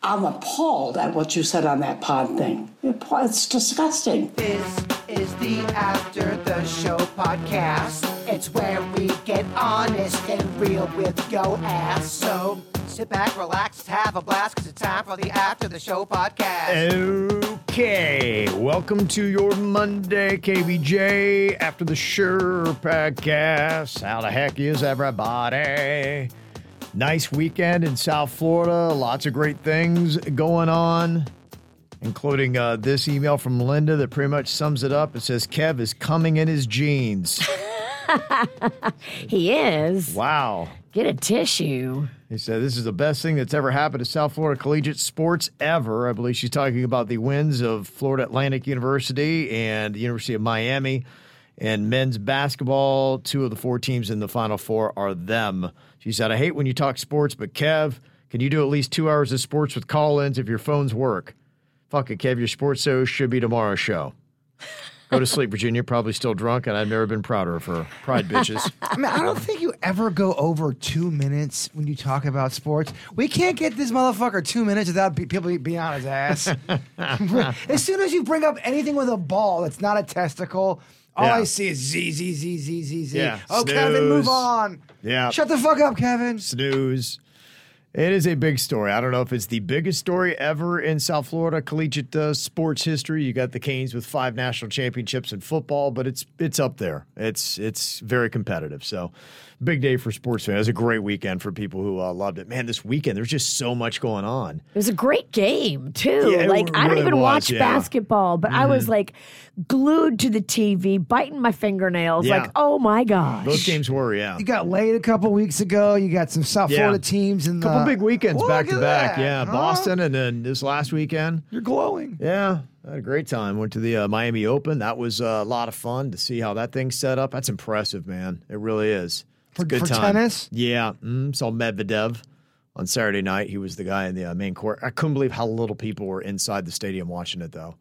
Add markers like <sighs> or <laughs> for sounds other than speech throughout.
I'm appalled at what you said on that pod thing. It's disgusting. This is the After the Show podcast. It's where we get honest and real with yo ass. So sit back, relax, have a blast, because it's time for the After the Show podcast. Okay, welcome to your Monday KVJ After the Show podcast. How the heck is everybody? Nice weekend in South Florida. Lots of great things going on, including uh, this email from Linda that pretty much sums it up. It says Kev is coming in his jeans. <laughs> He is. Wow. Get a tissue. He said, This is the best thing that's ever happened to South Florida collegiate sports ever. I believe she's talking about the wins of Florida Atlantic University and the University of Miami. And men's basketball, two of the four teams in the Final Four are them. She said, I hate when you talk sports, but Kev, can you do at least two hours of sports with call ins if your phones work? Fuck it, Kev, your sports show should be tomorrow's show. Go to sleep, Virginia. Probably still drunk, and I've never been prouder of her. Pride, bitches. I mean, I don't think you ever go over two minutes when you talk about sports. We can't get this motherfucker two minutes without pe- people being on his ass. <laughs> as soon as you bring up anything with a ball that's not a testicle, all Yeah. I see is Z, Z, Z, Z, Z, Z. Yeah, Oh, Kevin, move snooze. on. Yeah. Shut the fuck up, Kevin. snooze. It is a big story. I don't know if it's the biggest story ever in South Florida collegiate uh, sports history. You got the Canes with five national championships in football, but it's it's up there. It's it's very competitive. So, big day for sports fans. It was a great weekend for people who uh, loved it. Man, this weekend there's just so much going on. It was a great game too. Yeah, it like I don't even was, watch yeah. Mm-hmm. basketball, but I was like glued to the TV, biting my fingernails. Yeah. Like, oh my gosh. Those games were yeah. You got laid a couple weeks ago. You got some South Yeah. Florida teams in the couple big weekends back to back. that, Yeah, huh? Boston and then this last weekend. You're glowing. Yeah, I had a great time. Went to the uh, Miami Open. That was uh, a lot of fun to see how that thing's set up. That's impressive, man. It really is. For- good for time. tennis? Yeah. Mm, saw Medvedev on Saturday night. He was the guy in the uh, main court. I couldn't believe how little people were inside the stadium watching it, though.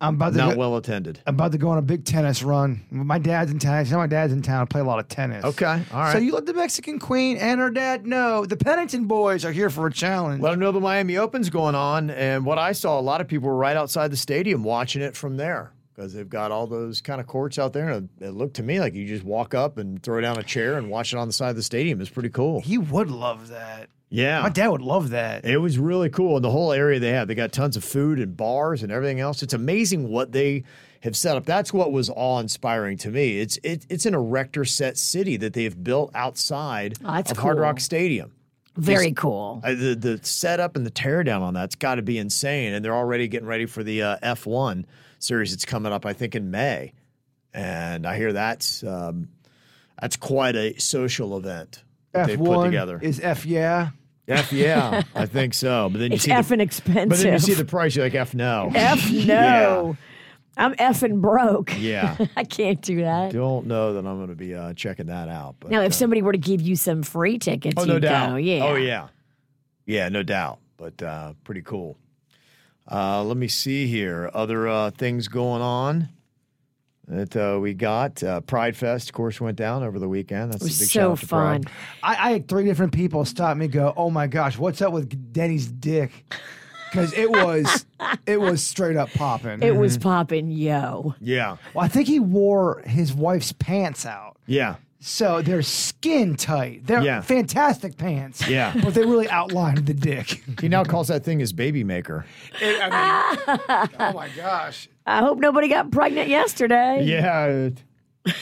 I'm about to Not go, well attended. I'm about to go on a big tennis run. My dad's in town. You know my dad's in town. I play a lot of tennis. Okay, all right. So you let the Mexican Queen and her dad know the Pennington boys are here for a challenge. Let them know the Miami Open's going on. And what I saw, a lot of people were right outside the stadium watching it from there because they've got all those kind of courts out there. And it looked to me like you just walk up and throw down a chair and watch it on the side of the stadium. It's pretty cool. he would love that. Yeah. My dad would love that. It was really cool. And the whole area they have, they got tons of food and bars and everything else. It's amazing what they have set up. That's what was awe inspiring to me. It's it, it's an erector set city that they've built outside Oh, that's of Hard. Rock Stadium. Very cool. Uh, the the setup and the teardown on that's got to be insane. And they're already getting ready for the uh, F1 series. It's coming up, I think, in May. And I hear that's um, that's quite a social event that they've put together. is F yeah. F yeah, I think so. But then you It's see the- effing expensive. But then you see the price, you're like, F no. <laughs> F no. I'm effing broke. Yeah. <laughs> I can't do that. Don't know that I'm going to be uh, checking that out. But, Now, if uh, somebody were to give you some free tickets, oh, no you'd doubt. go. Yeah. Oh, yeah. Yeah, no doubt. But uh, pretty cool. Uh, let me see here. Other uh, things going on that uh, we got. Uh, Pride Fest, of course, went down over the weekend. That's It was a big so shout out fun. I, I had three different people stop me and go, Oh my gosh, what's up with Denny's dick? Because it was <laughs> it was straight up popping. It was popping, yo. Yeah. well, I think he wore his wife's pants out. Yeah. So they're skin tight. They're Yeah. fantastic pants. Yeah. <laughs> But they really outline the dick. <laughs> He now calls that thing his baby maker. <laughs> oh my gosh. I hope nobody got pregnant yesterday. Yeah.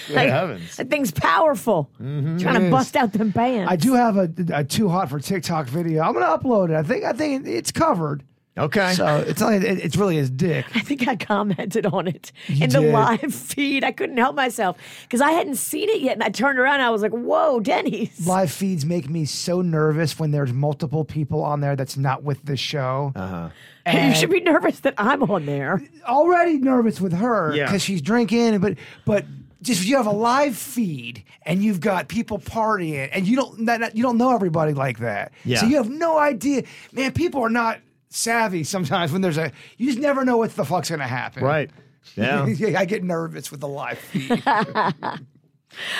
Good heavens. That thing's powerful. Mm-hmm. Trying to bust out them pants. I do have a, a too hot for TikTok video. I'm gonna upload it. I think I think it's covered. Okay. So it's not. It, it's really his dick. I think I commented on it You in the live feed. I couldn't help myself because I hadn't seen it yet, and I turned around and I was like, "Whoa, Denny's!" Live feeds make me so nervous when there's multiple people on there that's not with the show. Uh-huh. you should be nervous that I'm on there. already nervous with her Yeah. because she's drinking, but but just you have a live feed and you've got people partying and you don't that, that- you don't know everybody like that. Yeah. So you have no idea, man. People are not savvy sometimes when there's a you just never know what the fuck's gonna happen. Right. Yeah. <laughs> I get nervous with the live feed. <laughs>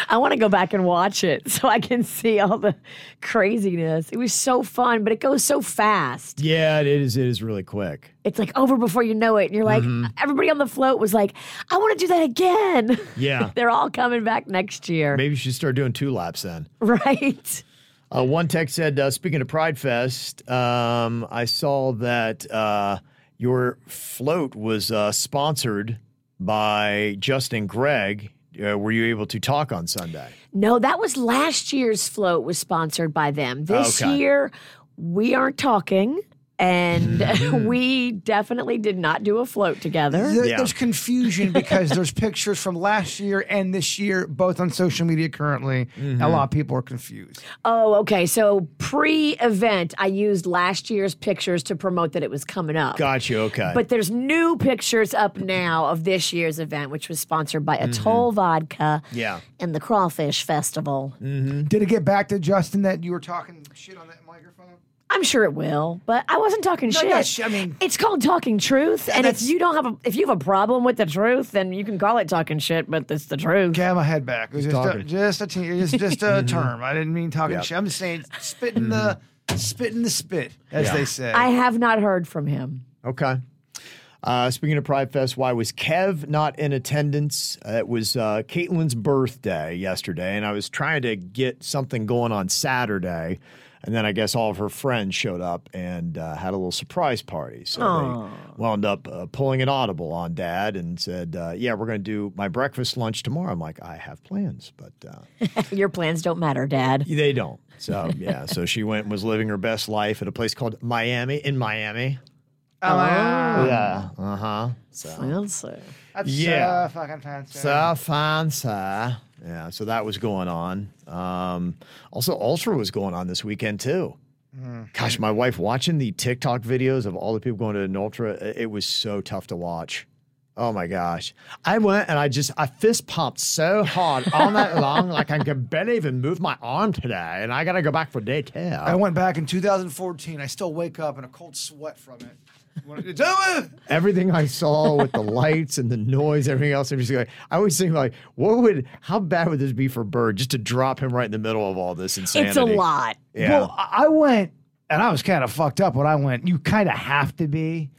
I want to go back and watch it <laughs> so I can see all the craziness. It was so fun, but it goes so fast. yeah, it is. It is really quick. It's like over before you know it. And you're like, mm-hmm. everybody on the float was like, I want to do that again. Yeah. They're all coming back next year. Maybe you should start doing two laps then. Right. Uh, one text said, uh, speaking of Pride Fest, um, I saw that uh, your float was uh, sponsored by Justin Gregg. Uh, were you able to talk on Sunday? No, that was last year's float was sponsored by them. This Okay. year, we aren't talking. And <laughs> mm-hmm. we definitely did not do a float together. There- Yeah. There's confusion because there's <laughs> pictures from last year and this year, both on social media currently. and A mm-hmm. lot of people are confused. Oh, okay. So pre event, I used last year's pictures to promote that it was coming up. Got you. Okay. But there's new pictures up now of this year's event, which was sponsored by mm-hmm. Atoll Vodka yeah. and the Crawfish Festival. Did it get back to Justin that you were talking shit on that microphone? I'm sure it will, but I wasn't talking shit. not sh- I mean- it's called talking truth, and if you don't have a if you have a problem with the truth, then you can call it talking shit, but it's the truth. Okay, my head back. It was just a, just a, te- it's just a <laughs> term. I didn't mean talking Yeah. shit. I'm just saying spitting the spitting the spit, as Yeah. they say. I have not heard from him. Okay. Uh, speaking of Pride Fest, why was Kev not in attendance? Uh, it was uh, Caitlin's birthday yesterday, and I was trying to get something going on Saturday. And then I guess all of her friends showed up and uh, had a little surprise party. So they wound up uh, pulling an audible on dad and said, uh, Yeah, we're going to do my breakfast lunch tomorrow. I'm like, I have plans, but uh, <laughs> Your plans don't matter, Dad. they don't. So, yeah. So she went and was living her best life at a place called Miami, in Miami. Oh, Yeah. Uh huh. So. Fancy. That's Yeah. so fucking fancy. So fancy. Yeah, so that was going on. Um, also, Ultra was going on this weekend too. Gosh, my wife watching the TikTok videos of all the people going to an Ultra, it was so tough to watch. Oh my gosh. I went and I just, I fist pumped so hard all night <laughs> long, like I could barely even move my arm today. And I got to go back for day two. I went back in 2014. I still wake up in a cold sweat from it. What are you doing? everything I saw with the lights and the noise, everything else, I'm just like, I always think like, what would, how bad would this be for Bird just to drop him right in the middle of all this insanity? It's a lot. Yeah. Well, I I went, and I was kind of fucked up when I went. You kind of have to be.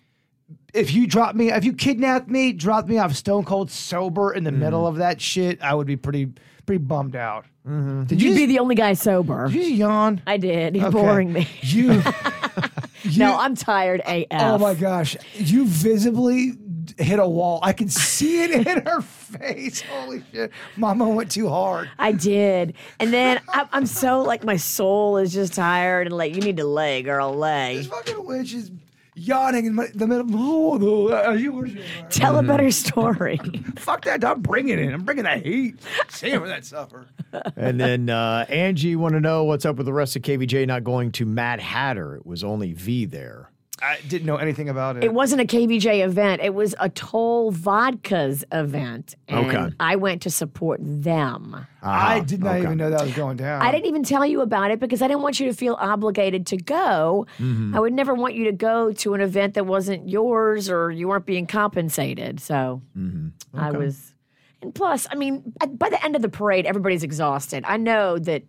If you drop me, if you kidnapped me, dropped me off stone cold sober in the mm. middle of that shit, I would be pretty, pretty bummed out. Did you You'd be the only guy sober. did you just yawn? I did. You're Okay. boring me. You, <laughs> you. No, I'm tired AF. Oh my gosh, you visibly hit a wall. I can see it in her <laughs> face. Holy shit, Mama went too hard. I did. And then I, I'm so like, my soul is just tired and like, you need to lay, girl, lay. This fucking witch is yawning in my, the middle. Oh, no, uh, you- Tell a better story. <laughs> Fuck that! I'm bringing it. I'm bringing that heat. Save for that supper. And then uh, Angie want to know what's up with the rest of KVJ not going to Mad Hatter. It was only V there. I didn't know anything about it. It wasn't a KVJ event. It was a Toll Vodka's event. And Okay. I went to support them. Uh-huh. I did not okay. even know that was going down. I didn't even tell you about it because I didn't want you to feel obligated to go. Mm-hmm. I would never want you to go to an event that wasn't yours or you weren't being compensated. So mm-hmm. I was. And plus, I mean, by the end of the parade, everybody's exhausted. I know that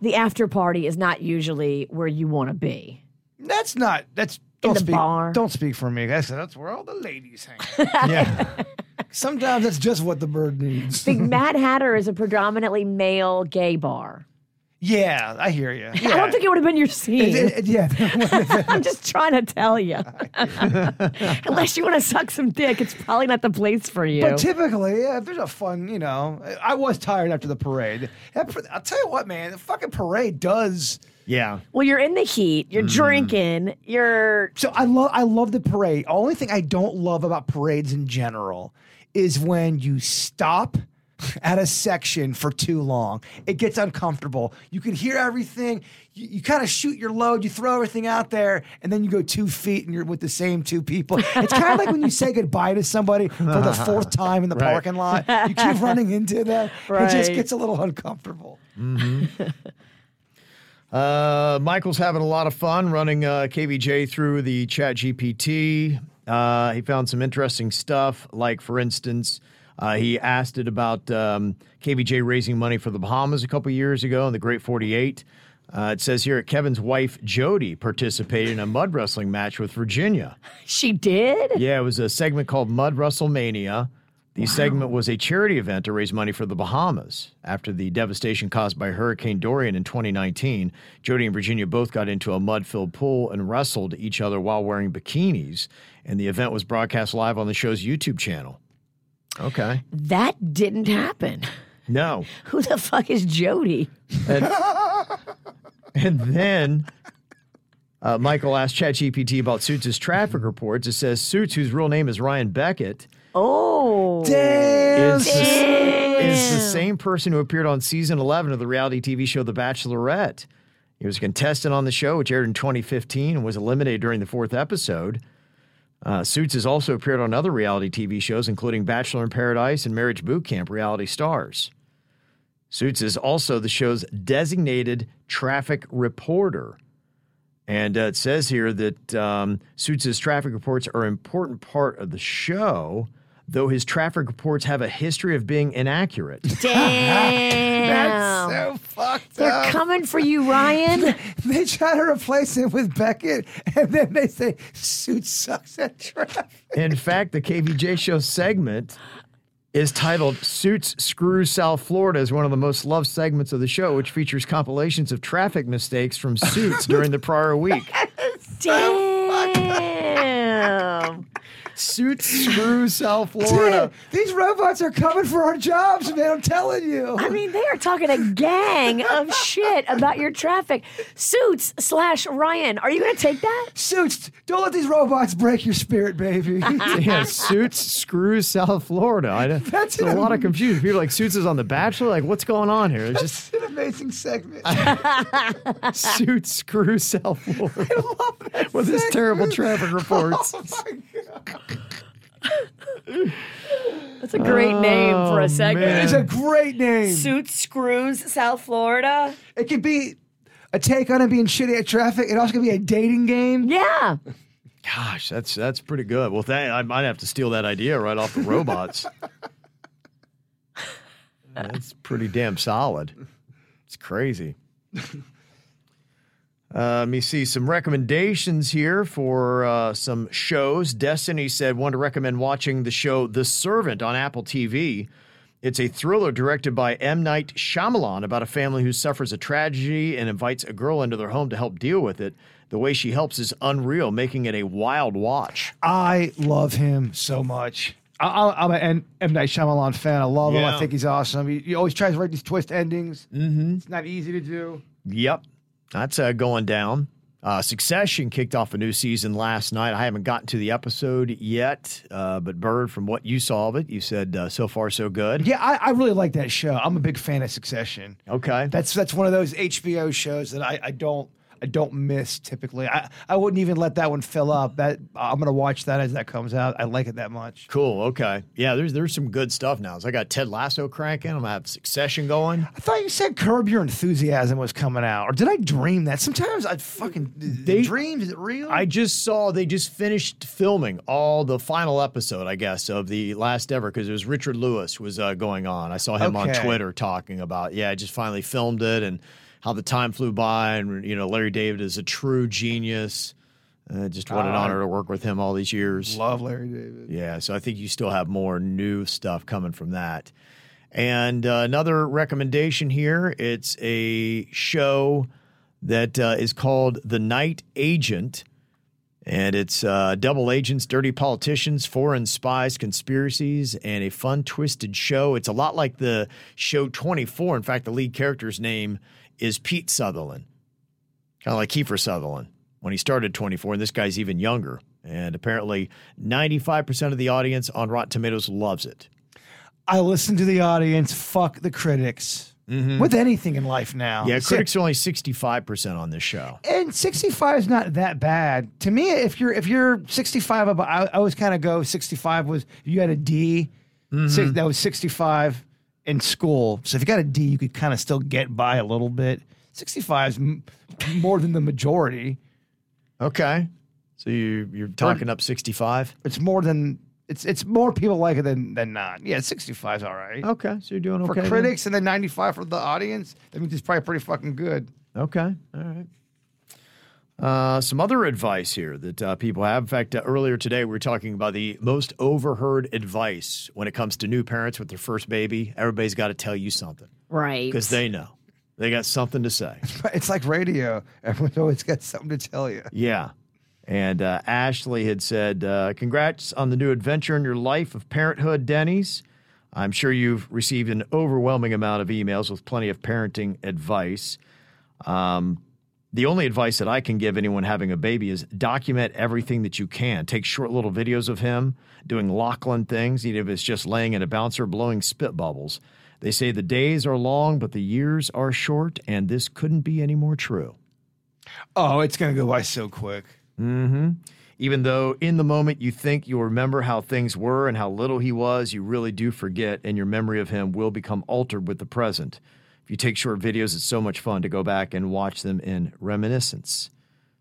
the after party is not usually where you want to be. That's not. That's don't the speak. bar. Don't speak for me. That's that's where all the ladies hang. <laughs> Yeah. Sometimes that's just what the bird needs. The Mad Hatter is a predominantly male gay bar. yeah, I hear you. I don't think it would have been your scene. yeah. <laughs> <laughs> I'm just trying to tell you. Unless you want to suck some dick, it's probably not the place for you. But typically, yeah, if there's a fun, you know, I was tired after the parade. That par- I'll tell you what, man, the fucking parade does Yeah. Well, you're in the heat, you're mm. drinking, you're So I love I love the parade. Only thing I don't love about parades in general is when you stop at a section for too long. It gets uncomfortable. You can hear everything. You, you kind of shoot your load. You throw everything out there, and then you go two feet, and you're with the same two people. It's kind of like when you say goodbye to somebody for the fourth <laughs> time in the Right. parking lot. You keep running into them. It just gets a little uncomfortable. Mm-hmm. Uh, Michael's having a lot of fun running uh, KVJ through the Chat GPT. Uh, he found some interesting stuff, like, for instance, uh, he asked it about um, KVJ raising money for the Bahamas a couple years ago in the Great 48. Uh, it says here Kevin's wife, Jody, participated in a mud wrestling match with Virginia. <laughs> she did. Yeah, it was a segment called Mud WrestleMania. The segment was a charity event to raise money for the Bahamas. After the devastation caused by Hurricane Dorian in 2019, Jody and Virginia both got into a mud filled pool and wrestled each other while wearing bikinis. And the event was broadcast live on the show's YouTube channel. Okay. That didn't happen. No. <laughs> Who the fuck is Jody? And then uh, Michael asked ChatGPT about Suits' traffic reports. It says Suits, whose real name is Ryan Beckett, Oh, Damn. is the, is the same person who appeared on season 11 of the reality TV show The Bachelorette. He was a contestant on the show, which aired in 2015 and was eliminated during the fourth episode. Uh, Suits has also appeared on other reality TV shows, including Bachelor in Paradise and Marriage Boot Camp reality stars. Suits is also the show's designated traffic reporter. And uh, it says here that um, Suits' traffic reports are an important part of the show, though his traffic reports have a history of being inaccurate. <laughs> damn. That's So fucked up. They're up. coming for you, Ryan. <laughs> They try to replace him with Beckett, and then they say suit sucks at traffic. In fact, the KVJ show segment is titled Suits Screws South Florida is one of the most loved segments of the show, which features compilations of traffic mistakes from Suits during the prior week. <laughs> Damn. Suits Screws <laughs> South Florida. These robots are coming for our jobs, man. I'm telling you. I mean, they are talking a gang of <laughs> shit about your traffic. Suits slash Ryan. Are you going to take that? Suits, don't let these robots break your spirit, baby. <laughs> Yeah, Suits Screws South Florida. I, That's there's a an lot of confusion. People are like Suits is on The Bachelor. Like, what's going on here? It's just an amazing segment. Suits Screws South Florida I love that. with this terrible traffic oh reports. Oh my God. That's a great name for a oh, segment. man. It's a great name. Suits Screws South Florida. It could be a take on it being shitty at traffic. It also could be a dating game. Yeah. Gosh, that's that's pretty good. Well, th- I might have to steal that idea right off the robots. <laughs> that's pretty damn solid. It's crazy. <laughs> Uh, let me see some recommendations here for uh, some shows. Destiny said, "Want to recommend watching the show The Servant on Apple TV." It's a thriller directed by M. Night Shyamalan about a family who suffers a tragedy and invites a girl into their home to help deal with it. The way she helps is unreal, making it a wild watch. I love him so much. I, I'm an M Night Shyamalan fan. I love him. I think he's awesome. He, he always tries to write these twist endings. Mm-hmm. It's not easy to do. Yep, that's uh, going down. Uh, Succession kicked off a new season last night. I haven't gotten to the episode yet, uh, but Bird, from what you saw of it, you said uh, so far so good. Yeah, I, I really like that show. I'm a big fan of Succession. Okay. That's that's one of those HBO shows that I, I don't I don't miss typically. I, I wouldn't even let that one fill up. That I'm gonna watch that as that comes out. I like it that much. Cool. Okay. Yeah, there's there's some good stuff now. So I got Ted Lasso cranking. I'm gonna have Succession going. I thought you said Curb Your Enthusiasm was coming out, or did I dream that? Sometimes I fucking They- dreams. Is it real? I just saw they just finished filming all the final episode, I guess, of the last ever because it was Richard Lewis was uh, going on. I saw him on Twitter talking about yeah, I just finally filmed it and how the time flew by, and you know Larry David is a true genius. Uh, just what an honor to work with him all these years. love Larry David. Yeah, so I think you still have more new stuff coming from that. And uh, another recommendation here it's a show that uh, is called The Night Agent. And it's uh, double agents, dirty politicians, foreign spies, conspiracies, and a fun, twisted show. It's a lot like the show 24. In fact, the lead character's name is Pete Sutherland. kind of like Kiefer Sutherland when he started 24, and this guy's even younger. And apparently, 95% of the audience on Rotten Tomatoes loves it. I listen to the audience. Fuck the critics. Mm-hmm. With anything in life now. Yeah, critics are only 65% on this show. and 65 is not that bad to me. If you're if you're 65, above, I, I always kind of go 65 was you had a D, six, mm-hmm. that was 65 in school. So if you got a D, you could kind of still get by a little bit. 65 is m- more than the majority. Okay. So you, you're talking up 65? It's more than it's it's more people like it than than not. Yeah, 65 is all right. Okay. So you're doing For okay. then? critics and then 95 for the audience, that means it's probably pretty fucking good. Okay. All right. Uh, some other advice here that uh, people have. In fact, uh, earlier today, we were talking about the most overheard advice when it comes to new parents with their first baby. Everybody's got to tell you something Right. because they know. They got something to say. <laughs> It's like radio. Everyone's always got something to tell you. Yeah. And uh, Ashley had said, uh, Congrats on the new adventure in your life of parenthood, Denny's. I'm sure you've received an overwhelming amount of emails with plenty of parenting advice. Um, the only advice that I can give anyone having a baby is document everything that you can. Take short little videos of him doing Lachlan things, even if it's just laying in a bouncer blowing spit bubbles. They say the days are long, but the years are short, and this couldn't be any more true. Oh, it's gonna go by so quick. Mm-hmm. Even though in the moment you think you'll remember how things were and how little he was, you really do forget, and your memory of him will become altered with the present. You take short videos, it's so much fun to go back and watch them in reminiscence.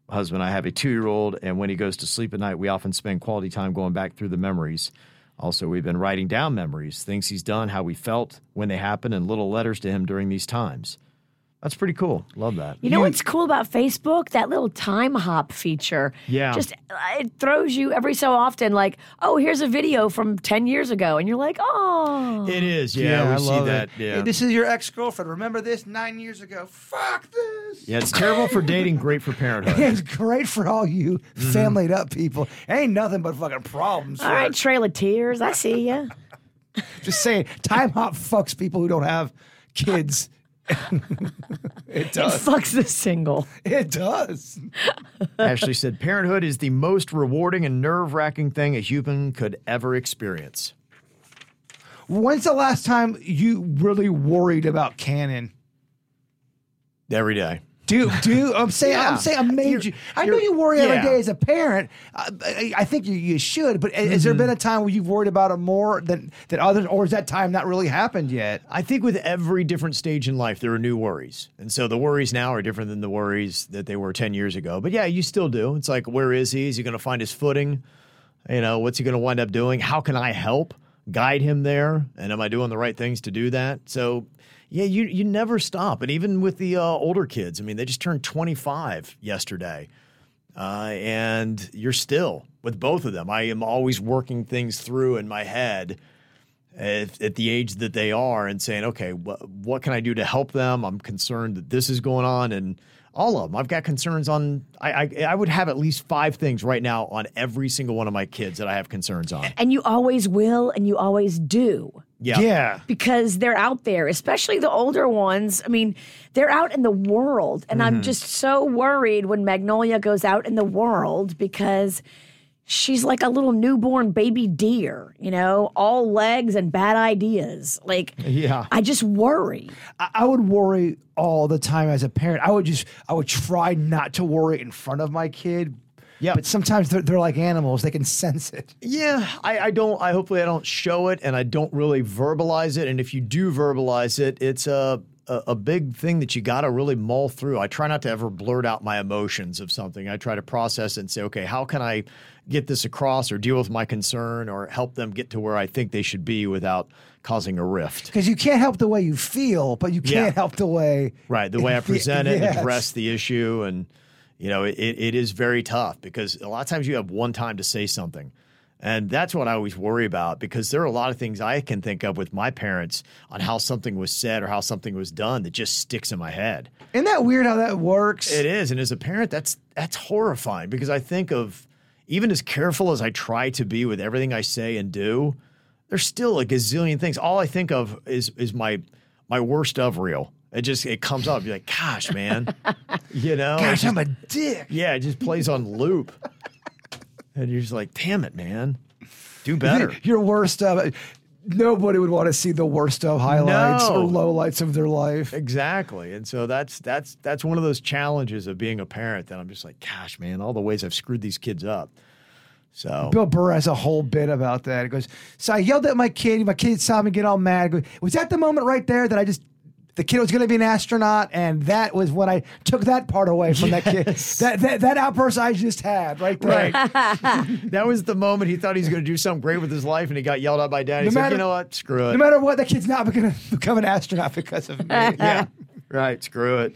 My husband and I have a two year old, and when he goes to sleep at night, we often spend quality time going back through the memories. Also, we've been writing down memories, things he's done, how we felt when they happened, and little letters to him during these times. That's pretty cool. Love that. You know what's cool about Facebook? That little time hop feature. Yeah. Just uh, it throws you every so often like, oh, here's a video from 10 years ago. And you're like, oh. It is. Yeah, we see that. It. Yeah. Hey, this is your ex girlfriend. Remember this nine years ago? Fuck this. yeah, it's terrible for dating, great for parenthood. <laughs> It's great for all you familyed up people. Ain't nothing but fucking problems. All for. Trail of Tears. I see you. <laughs> Just saying, time hop fucks people who don't have kids. <laughs> it does. It does. fucks the single. It does. <laughs> Ashley said, Parenthood is the most rewarding and nerve wracking thing a human could ever experience. When's the last time you really worried about canon? Every day. Do do I'm saying Yeah. I'm saying a major. I know you're- worry every yeah. day as a parent. Uh, I, I think you, you should. But has there been a time where you've worried about it more than than others, or has that time not really happened yet? I think with every different stage in life, there are new worries. And so the worries now are different than the worries that they were 10 years ago. But yeah, you still do. It's like, where is he? Is he going to find his footing? You know, what's he going to wind up doing? How can I help guide him there? And am I doing the right things to do that? So, yeah, you you never stop. And even with the uh, older kids, I mean, they just turned 25 yesterday. Uh, and you're still with both of them. I am always working things through in my head at, at the age that they are and saying, okay, wh- what can I do to help them? I'm concerned that this is going on, and all of them. I've got concerns on. I, I I would have at least five things right now on every single one of my kids that I have concerns on. And you always will and you always do. Yeah, Yeah. because they're out there, especially the older ones. I mean, they're out in the world. And I'm mm-hmm. just so worried when Magnolia goes out in the world because she's like a little newborn baby deer, you know, all legs and bad ideas. Like, Yeah. I just worry. I, I would worry all the time as a parent. I would just I would try not to worry in front of my kid. Yeah. But sometimes they're, they're like animals; they can <laughs> sense it. Yeah, I, I don't. I hopefully I don't show it, and I don't really verbalize it. And if you do verbalize it, it's a a, a big thing that you got to really mull through. I try not to ever blurt out my emotions of something. I try to process it and say, okay, how can I get this across, or deal with my concern, or help them get to where I think they should be without causing a rift. Because you can't help the way you feel, but you can't Yeah. help the way Right, the <laughs> way I present it, Yes. and address the issue, and you know, it, it is very tough because a lot of times you have one time to say something. And that's what I always worry about because there are a lot of things I can think of with my parents on how something was said or how something was done that just sticks in my head. Isn't that weird how that works? It is, and as a parent, that's that's horrifying because I think of even as careful as I try to be with everything I say and do, there's still a gazillion things. All I think of is is my my worst of reel It just it comes up. You're like, gosh, man, <laughs> you know, Gosh, just- I'm a dick. yeah, it just plays on loop, and you're just like, damn it, man, do better. <laughs> Your worst of nobody would want to see the worst of highlights No. or lowlights of their life. Exactly. And so that's that's that's one of those challenges of being a parent that I'm just like, gosh, man, all the ways I've screwed these kids up. So Bill Burr has a whole bit about that. It goes, "So I yelled at my kid. My kid saw me get all mad. I go, was that the moment right there that I just the kid was going to be an astronaut, and that was when I took that part away from that kid. That, that that outburst I just had right there. Right. <laughs> that was the moment he thought he was going to do something great with his life, and he got yelled at by dad. He's No like, matter- you know what? Screw it. No matter what, that kid's not going <laughs> to become an astronaut because of me. <laughs> yeah. Right. Screw it.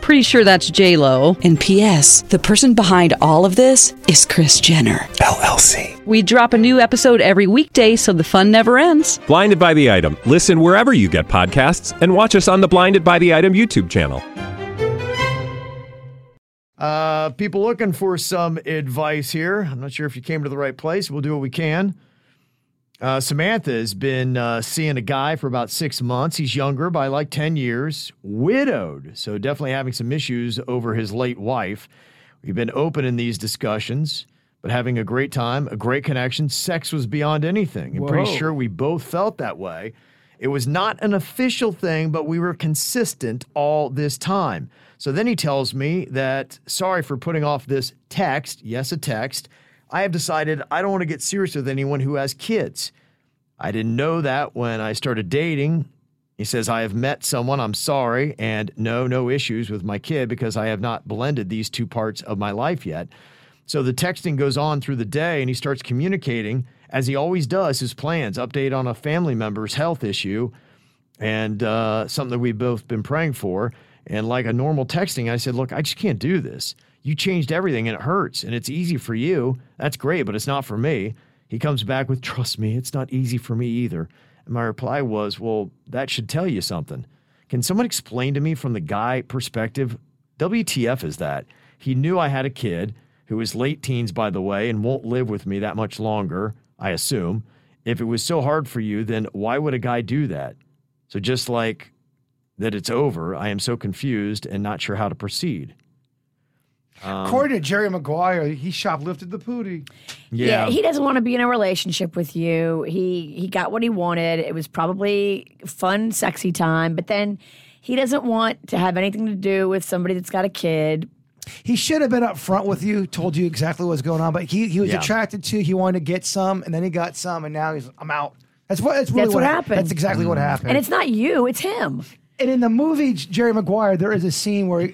Pretty sure that's J Lo. And P.S. The person behind all of this is Kris Jenner. LLC. We drop a new episode every weekday, so the fun never ends. Blinded by the item. Listen wherever you get podcasts, and watch us on the Blinded by the Item YouTube channel. Uh, people looking for some advice here. I'm not sure if you came to the right place. We'll do what we can. Uh, Samantha has been uh, seeing a guy for about six months. He's younger by like 10 years, widowed. So definitely having some issues over his late wife. We've been open in these discussions, but having a great time, a great connection. Sex was beyond anything. I'm pretty sure we both felt that way. It was not an official thing, but we were consistent all this time. So then he tells me that sorry for putting off this text. Yes, a text. I have decided I don't want to get serious with anyone who has kids. I didn't know that when I started dating. He says, I have met someone, I'm sorry, and no, no issues with my kid because I have not blended these two parts of my life yet. So the texting goes on through the day and he starts communicating, as he always does, his plans, update on a family member's health issue and uh, something that we've both been praying for. And like a normal texting, I said, Look, I just can't do this. You changed everything and it hurts and it's easy for you. That's great, but it's not for me. He comes back with, Trust me, it's not easy for me either. And my reply was, Well, that should tell you something. Can someone explain to me from the guy perspective? WTF is that? He knew I had a kid who is late teens, by the way, and won't live with me that much longer, I assume. If it was so hard for you, then why would a guy do that? So just like that it's over, I am so confused and not sure how to proceed. Um, According to Jerry Maguire, he shoplifted the pootie. Yeah. he doesn't want to be in a relationship with you. He he got what he wanted. It was probably fun, sexy time, but then he doesn't want to have anything to do with somebody that's got a kid. He should have been up front with you, told you exactly what's going on, but he, he was Yeah. attracted to, he wanted to get some, and then he got some, and now he's, I'm out. That's what, that's really That's what hap- happened. That's exactly what mm. happened. And it's not you, it's him. And in the movie Jerry Maguire, there is a scene where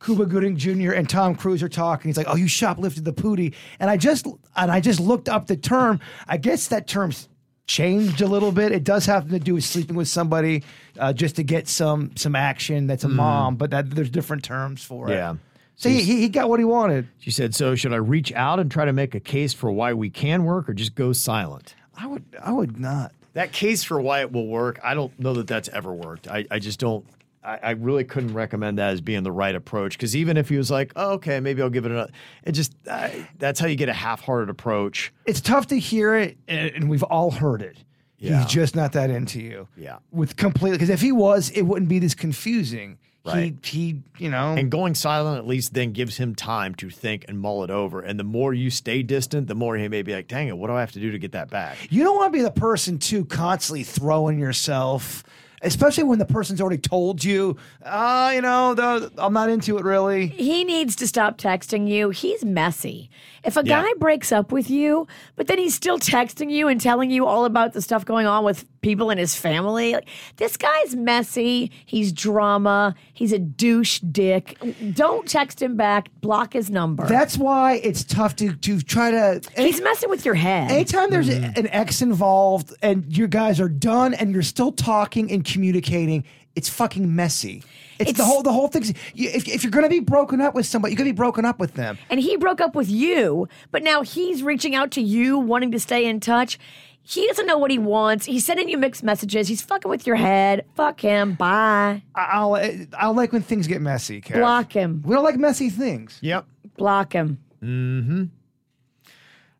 Cuba Gooding Jr. and Tom Cruise are talking. He's like, "Oh, you shoplifted the pootie," and I just and I just looked up the term. I guess that term's changed a little bit. It does have to do with sleeping with somebody uh, just to get some some action. That's a mom, but that, there's different terms for it. Yeah. So he, he he got what he wanted. She said, So should I reach out and try to make a case for why we can work or just go silent? I would I would not. That case for why it will work, I don't know that that's ever worked. I, I just don't, I, I really couldn't recommend that as being the right approach. Because even if he was like, oh, okay, maybe I'll give it another, it just, I, that's how you get a half hearted approach. It's tough to hear it, and, and we've all heard it. Yeah. He's just not that into you. Yeah. With completely because if he was, it wouldn't be this confusing. Right. He he you know And going silent at least then gives him time to think and mull it over. And the more you stay distant, the more he may be like, dang it, what do I have to do to get that back? You don't want to be the person too constantly throwing yourself, especially when the person's already told you, ah, you know, the, I'm not into it really. He needs to stop texting you. He's messy. If a Yeah. guy breaks up with you, but then he's still texting you and telling you all about the stuff going on with people in his family, like, this guy's messy. He's drama. He's a douche dick. Don't text him back. Block his number. That's why it's tough to to try to. he's messing with your head. Anytime there's a- an ex involved and you guys are done and you're still talking and communicating, it's fucking messy. It's, the whole the whole thing. If, if you're gonna be broken up with somebody, you're gonna be broken up with them. And he broke up with you, but now he's reaching out to you, wanting to stay in touch. He doesn't know what he wants. He's sending you mixed messages. He's fucking with your head. Fuck him. Bye. I- I'll I'll like when things get messy. Kev. Block him. We don't like messy things. Yep. Block him. Mm-hmm.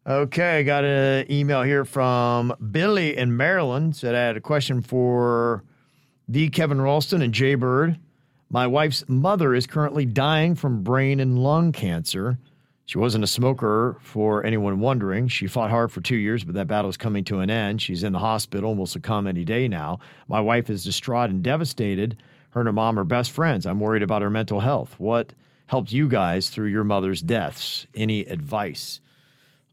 Okay, I got an email here from Billy in Maryland. Said I had a question for the Kevin Ralston and Jay Bird. My wife's mother is currently dying from brain and lung cancer. She wasn't a smoker, for anyone wondering. She fought hard for two years, but that battle is coming to an end. She's in the hospital and will succumb any day now. My wife is distraught and devastated. Her and her mom are best friends. I'm worried about her mental health. What helped you guys through your mother's deaths? Any advice?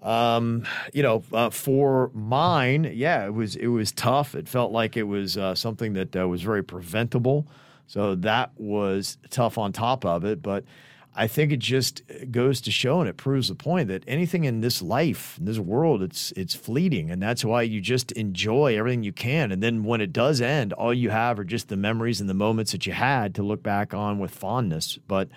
Um, you know, uh, for mine, yeah, it was it was tough. It felt like it was uh, something that uh, was very preventable. So that was tough on top of it. But I think it just goes to show, and it proves the point that anything in this life, in this world, it's it's fleeting, and that's why you just enjoy everything you can. And then when it does end, all you have are just the memories and the moments that you had to look back on with fondness. But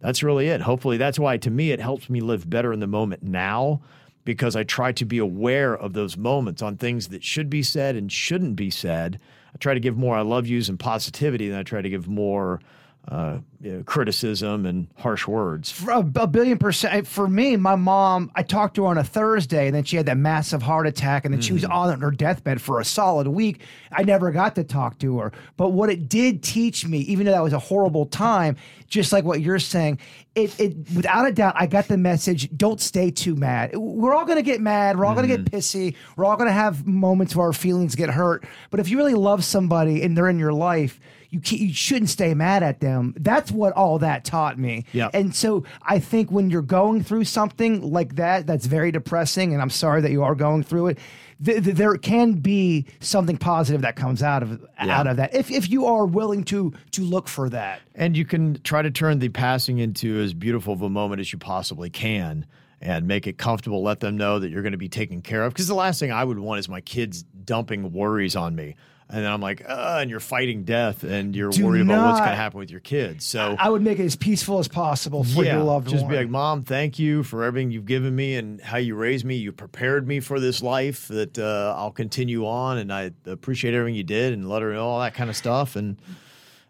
that's really it. Hopefully, that's why to me it helps me live better in the moment now because I try to be aware of those moments on things that should be said and shouldn't be said. I try to give more I love yous and positivity than I try to give more uh, you know, criticism and harsh words. For a, a billion percent. For me, my mom, I talked to her on a Thursday, and then she had that massive heart attack, and then she was mm. on her deathbed for a solid week. I never got to talk to her. But what it did teach me, even though that was a horrible time, just like what you're saying, it, it without a doubt, I got the message don't stay too mad. We're all going to get mad. We're all going to get mm-hmm. pissy. We're all going to have moments where our feelings get hurt. But if you really love somebody and they're in your life, you, you shouldn't stay mad at them. That's what all that taught me. Yeah. And so I think when you're going through something like that, that's very depressing, and I'm sorry that you are going through it. Th- th- there can be something positive that comes out of out of that if, if you are willing to to look for that. And you can try to turn the passing into as beautiful of a moment as you possibly can and make it comfortable. Let them know that you're going to be taken care of. Because the last thing I would want is my kids dumping worries on me. And then I'm like, uh, and you're fighting death and you're Do worried about what's going to happen with your kids. So I would make it as peaceful as possible for your loved just one. be like, Mom, thank you for everything you've given me and how you raised me. You prepared me for this life that uh, I'll continue on, and I appreciate everything you did, and let her know all that kind of stuff. And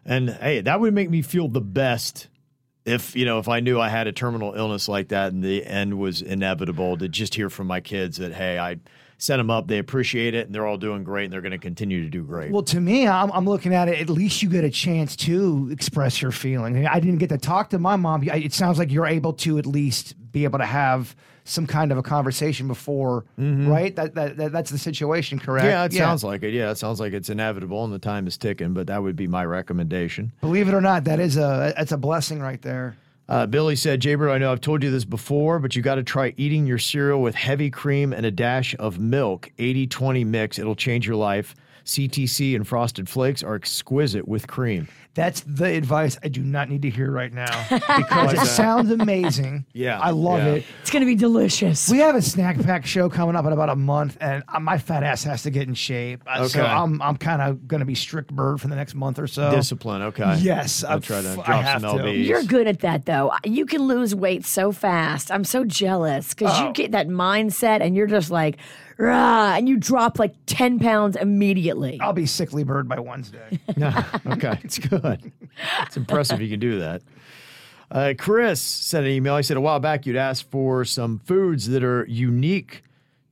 and hey, that would make me feel the best if you know if I knew I had a terminal illness like that, and the end was inevitable. To just hear from my kids that hey, I set them up, they appreciate it, and they're all doing great, and they're going to continue to do great. Well, to me, I'm, I'm looking at it. At least you get a chance to express your feeling. I didn't get to talk to my mom. It sounds like you're able to at least be able to have some kind of a conversation before, right? That, that, that that's the situation, correct? Mm-hmm. yeah, it sounds like it. Yeah, it sounds like it's inevitable, and the time is ticking. But that would be my recommendation. Believe it or not, that is a that's a blessing right there. Uh, Billy said, Jaybird, I know I've told you this before, but you got to try eating your cereal with heavy cream and a dash of milk, 80 20 mix. It'll change your life. CTC and Frosted Flakes are exquisite with cream. That's the advice I do not need to hear right now <laughs> because it sounds amazing. Yeah, I love yeah. it. It's going to be delicious. We have a snack pack show coming up in about a month, and uh, my fat ass has to get in shape. Uh, So I'm I'm kind of going to be strict bird for the next month or so. Discipline, okay. Yes, I'll I'm try to f- drop I have some to. lbs. You're good at that, though. You can lose weight so fast. I'm so jealous because Oh. you get that mindset and you're just like, rah, and you drop like 10 pounds immediately. I'll be sickly bird by Wednesday. <laughs> <laughs> okay, it's good. It's impressive you can do that. Uh, Chris sent an email. He said a while back you'd asked for some foods that are unique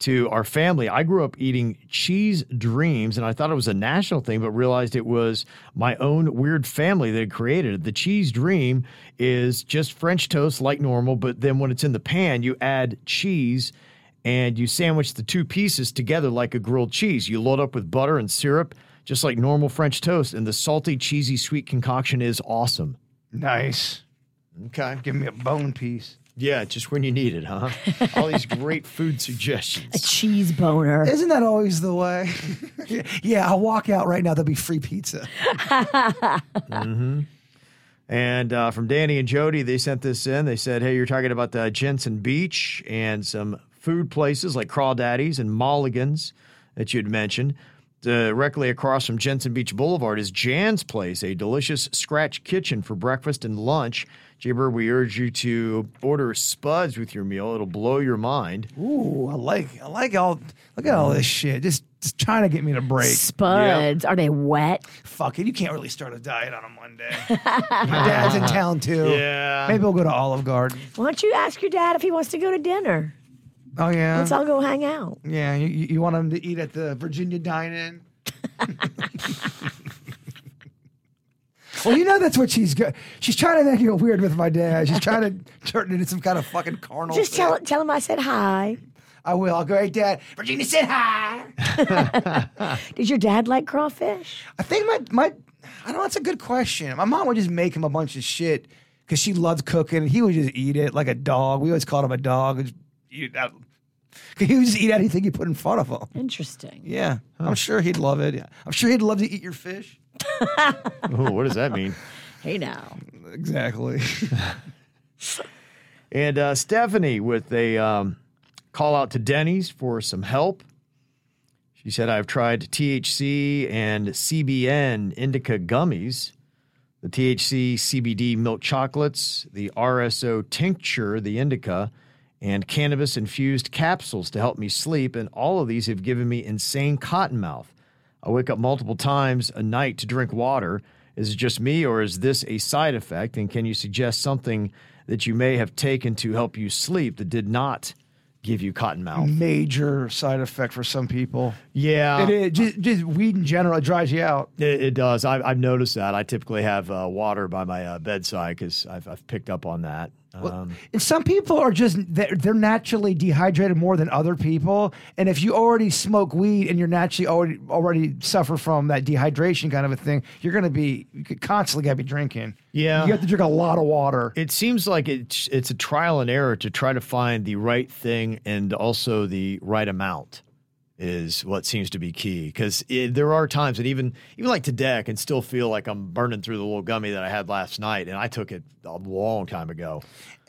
to our family. I grew up eating cheese dreams, and I thought it was a national thing, but realized it was my own weird family that had created it. The cheese dream is just French toast like normal, but then when it's in the pan, you add cheese and you sandwich the two pieces together like a grilled cheese. You load up with butter and syrup, just like normal French toast, and the salty, cheesy, sweet concoction is awesome. nice. Okay. Give me a bone piece. Yeah, just when you need it, huh? <laughs> All these great food suggestions. a cheese boner. Isn't that always the way? <laughs> yeah, I'll walk out right now. There'll be free pizza. <laughs> Mm-hmm. And uh, from Danny and Jody, they sent this in. They said, "Hey, you're talking about the Jensen Beach and some food places like Crawdaddy's and Mulligan's that you'd mentioned. Uh, directly across from Jensen Beach Boulevard is Jan's Place, a delicious scratch kitchen for breakfast and lunch. Jaybird, we urge you to order spuds with your meal. It'll blow your mind. Ooh, I like I like all look at all this shit. Just just trying to get me to break. Spuds. Are they wet? Fuck it. You can't really start a diet on a Monday. <laughs> My dad's in town too. Yeah. Maybe we'll go to Olive Garden. Why don't you ask your dad if he wants to go to dinner? Oh yeah. Let's all go hang out. Yeah, you, you want him to eat at the Virginia Dine-In? <laughs> well, you know that's what she's go- she's trying to make it weird with my dad. She's trying to turn it into some kind of fucking carnal. Just thing. tell tell him I said hi. I will. I'll go. Hey, Dad. Virginia said hi. <laughs> Did your dad like crawfish? I think my my I don't know. That's a good question. My mom would just make him a bunch of shit because she loves cooking, and he would just eat it like a dog. We always called him a dog. Just eat it out. He would just eat anything you put in front of him. Interesting. Yeah, I'm sure he'd love it. Yeah. I'm sure he'd love to eat your fish. <laughs> Ooh, what does that mean? Hey now. Exactly. <laughs> And uh, Stephanie with a um, call out to Denny's for some help. She said, I've tried THC and CBN indica gummies, the THC CBD milk chocolates, the RSO tincture, the indica, and cannabis infused capsules to help me sleep. And all of these have given me insane cotton mouth. I wake up multiple times a night to drink water. Is it just me, or is this a side effect? And can you suggest something that you may have taken to help you sleep that did not give you cotton mouth? Major side effect for some people. Yeah, It is just, just weed in general. It dries you out. It, it does. I've, I've noticed that. I typically have uh, water by my uh, bedside because I've, I've picked up on that. Um, And some people are just they're, they're naturally dehydrated more than other people. And if you already smoke weed and you're naturally already already suffer from that dehydration kind of a thing, you're gonna be you could constantly gotta be drinking. Yeah. you have to drink a lot of water. it seems like it's it's a trial and error to try to find the right thing and also the right amount is what seems to be key because there are times that even even like today I can still feel like I'm burning through the little gummy that I had last night and I took it a long time ago.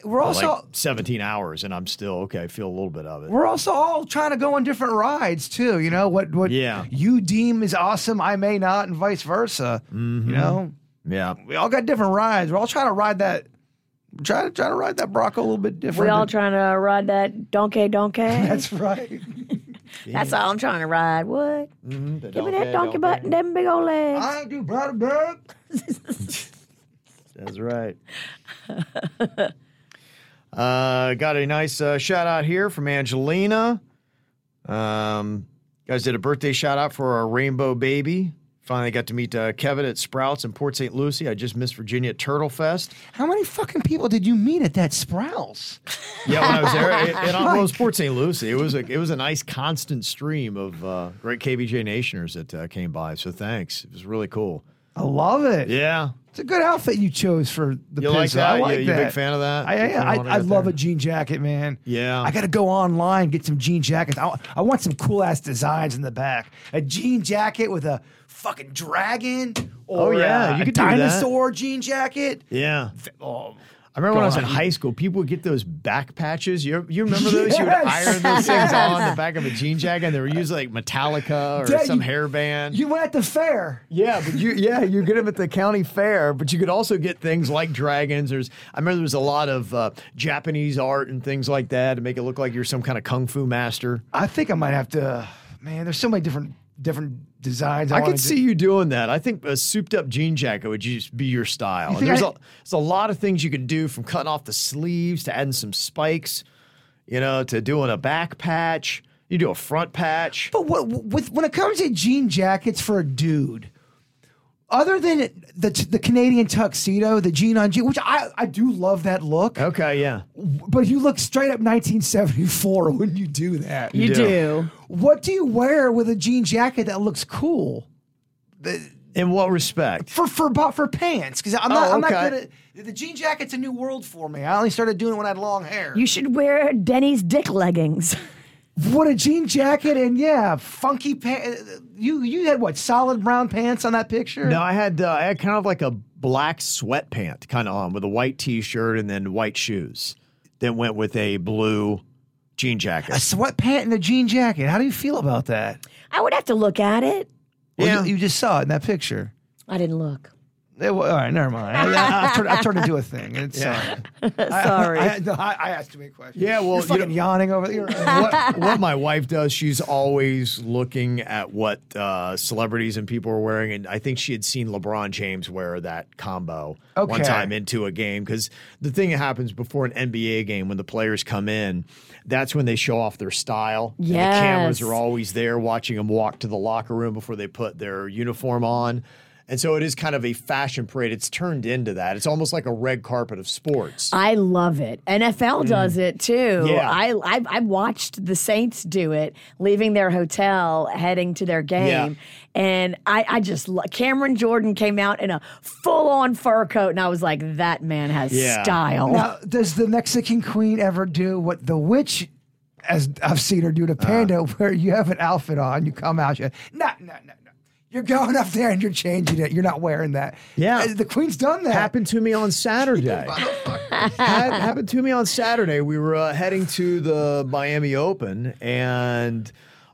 We're also like 17 hours and I'm still okay. I feel a little bit of it. we're also all trying to go on different rides too. You know what what Yeah. you deem is awesome, I may not, and vice versa. Mm-hmm. You know, Yeah. we all got different rides. We're all trying to ride that. Try to try to ride that Bronco a little bit different. We all trying to ride that donkey donkey. <laughs> That's right. <laughs> That's all I'm trying to ride. What? Mm-hmm. Give me that donkey butt and them big old legs. I ain't do brother bug. <laughs> That's right. uh, got a nice uh, shout out here from Angelina. Um, guys did a birthday shout out for our rainbow baby. Finally got to meet uh, Kevin at Sprouts in Port St. Lucie. I just missed Virginia at Turtle Fest. How many fucking people did you meet at that Sprouts? Yeah, when I was there, it, it, <laughs> it was Port St. Lucie. It was a it was a nice constant stream of uh, great KVJ Nationers that uh, came by. So thanks, it was really cool. I love it. Yeah, It's a good outfit you chose for the You like pizza. I that? like You- you that. a big fan of that? I, I, I, I I love there? a jean jacket, man. Yeah. I got to go online get some jean jackets. I, I want some cool ass designs in the back. A jean jacket with a fucking dragon. Or Oh, yeah, you a could do that. dinosaur jean jacket. yeah. Oh, I remember when I was in God. high school, people would get those back patches. You, you remember those? You would Yes. iron those things <laughs> on the back of a jean jacket, and they were usually like Metallica or Dad, some you- hairband. you went at the fair. yeah, but you yeah you get them at the county fair, but you could also get things like dragons. There's I remember there was a lot of uh, Japanese art and things like that to make it look like you're some kind of kung fu master. I think I might have to. Man, there's so many different different designs. I, I, could do. see you doing that. I think a souped up jean jacket would just be your style. Think there's, I- a, there's a lot of things you can do from cutting off the sleeves to adding some spikes, you know, to doing a back patch. You do a front patch. But what, with when it comes to jean jackets for a dude, other than the the Canadian tuxedo, the jean on jean, which I, I do love that look, Okay, yeah. but you look straight up 1974 when you do that. You do. do. What do you wear with a jean jacket that looks cool In what respect? for for bo- for pants? Because I'm not Oh, I'm not okay. good at the jean jacket's a new world for me. I only started doing it when I had long hair. You should wear Denny's dick leggings. <laughs> what a jean jacket and yeah, funky pants. You you had what solid brown pants on that picture? No, I had uh, I had kind of like a black sweatpant kind of on with a white t-shirt and then white shoes. Then went with a blue jean jacket. a jacket. sweat pant and a jean jacket. How do you feel about that? I would have to look at it. Well, Yeah. you, you just saw it in that picture. I didn't look. It wa- all right, never mind. <laughs> I, I, turned, I turned into a thing. It's Yeah. <laughs> sorry. Sorry. I, I, no, I, I asked too many questions. Yeah, well, You're you fucking know- yawning over there. <laughs> what, what my wife does, she's always looking at what uh, celebrities and people are wearing. And I think she had seen LeBron James wear that combo one time into a game. Because the thing that happens before an NBA game, when the players come in, that's when they show off their style. And the cameras are always there watching them walk to the locker room before they put their uniform on. And so it is kind of a fashion parade. It's turned into that. It's almost like a red carpet of sports. I love it. NFL does it too. Mm. Yeah. I, I I watched the Saints do it, leaving their hotel, heading to their game, and I I just lo- Cameron Jordan came out in a full on fur coat, and I was like, that man has Yeah. style. Now, does the Mexican queen ever do what the witch, as I've seen her do to Panda, Uh. where you have an outfit on, you come out, you no, no, no, no. You're going up there and you're changing it. You're not wearing that. Yeah. The queen's done that. happened to me on Saturday. <laughs> Had- happened to me on Saturday. We were uh, heading to the Miami Open, and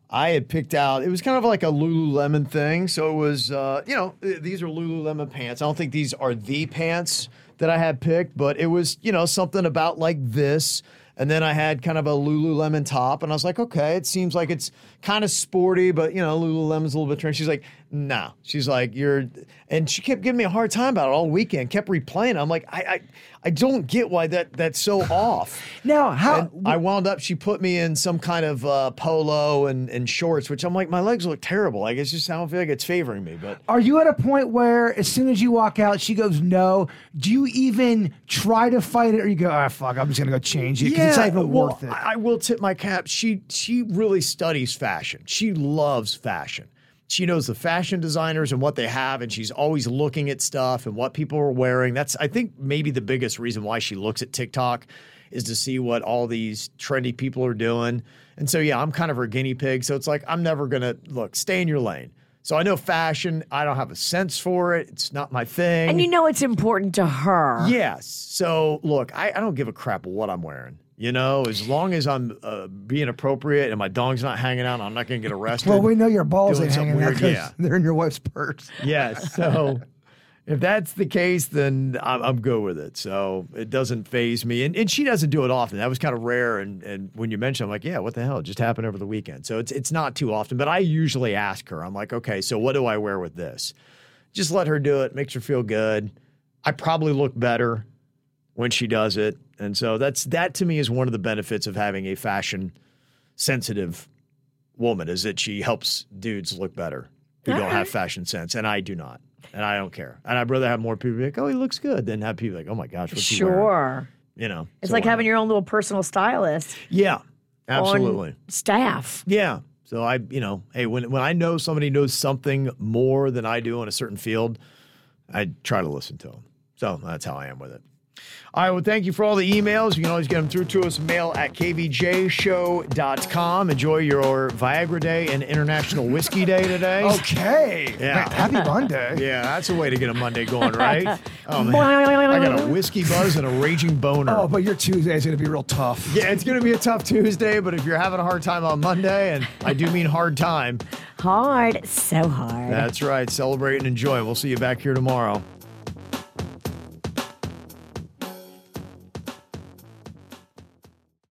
I had picked out. It was kind of like a Lululemon thing. So it was, uh, you know, these are Lululemon pants. I don't think these are the pants that I had picked, but it was, you know, something about like this. And then I had kind of a Lululemon top, and I was like, okay, it seems like it's kind of sporty, but you know, Lululemon's a little bit trendy. She's like, no. She's like, you're, and she kept giving me a hard time about it all weekend. Kept replaying. it. I'm like, I, I, I don't get why that that's so <sighs> off. Now, how? And I wound up. She put me in some kind of uh, polo and, and shorts, which I'm like, my legs look terrible. Like it's just I don't feel like it's favoring me. But Are you at a point where as soon as you walk out, she goes no? Do you even try to fight it, or you go, ah, fuck, I'm just gonna go change it because it's not even well, worth it? I I will tip my cap. She she really studies fashion. She loves fashion. She knows the fashion designers and what they have, and she's always looking at stuff and what people are wearing. That's I think maybe the biggest reason why she looks at TikTok is to see what all these trendy people are doing. And so yeah, I'm kind of her guinea pig. So it's like I'm never gonna look, stay in your lane. So I know fashion, I don't have a sense for it. It's not my thing. and you know it's important to her. Yes. So look, I, I don't give a crap what I'm wearing. You know, as long as I'm uh, being appropriate and my dong's not hanging out, I'm not going to get arrested. well, we know your balls ain't hanging out yeah. they're in your wife's purse. Yes. So <laughs> if that's the case, then I'm, I'm good with it. So it doesn't phase me. And, and she doesn't do it often. That was kind of rare. And, and when you mentioned, I'm like, yeah, what the hell? It just happened over the weekend. So it's, it's not too often. But I usually ask her, I'm like, okay, so what do I wear with this? Just let her do it. Makes her feel good. I probably look better when she does it. And so that's that to me is one of the benefits of having a fashion sensitive woman is that she helps dudes look better who don't have fashion sense, and I do not, and I don't care. And I'd rather have more people be like, "Oh, he looks good," than have people like, "Oh my gosh, what's he wearing?" Sure. You know, It's so like having your own little personal stylist yeah, absolutely, staff. yeah. So I, you know, hey, when when I know somebody knows something more than I do in a certain field, I try to listen to them. So that's how I am with it. All right. Well, thank you for all the emails. You can always get them through to us. Mail at kvjshow.com. Enjoy your Viagra Day and International Whiskey Day today. <laughs> Okay. Yeah. Man, happy Monday. <laughs> Yeah, that's a way to get a Monday going, right? <laughs> Oh, man. I got a whiskey buzz and a raging boner. Oh, but your Tuesday is going to be real tough. yeah, it's going to be a tough Tuesday, but if you're having a hard time on Monday, and I do mean hard time, Hard, so hard. that's right. Celebrate and enjoy. We'll see you back here tomorrow.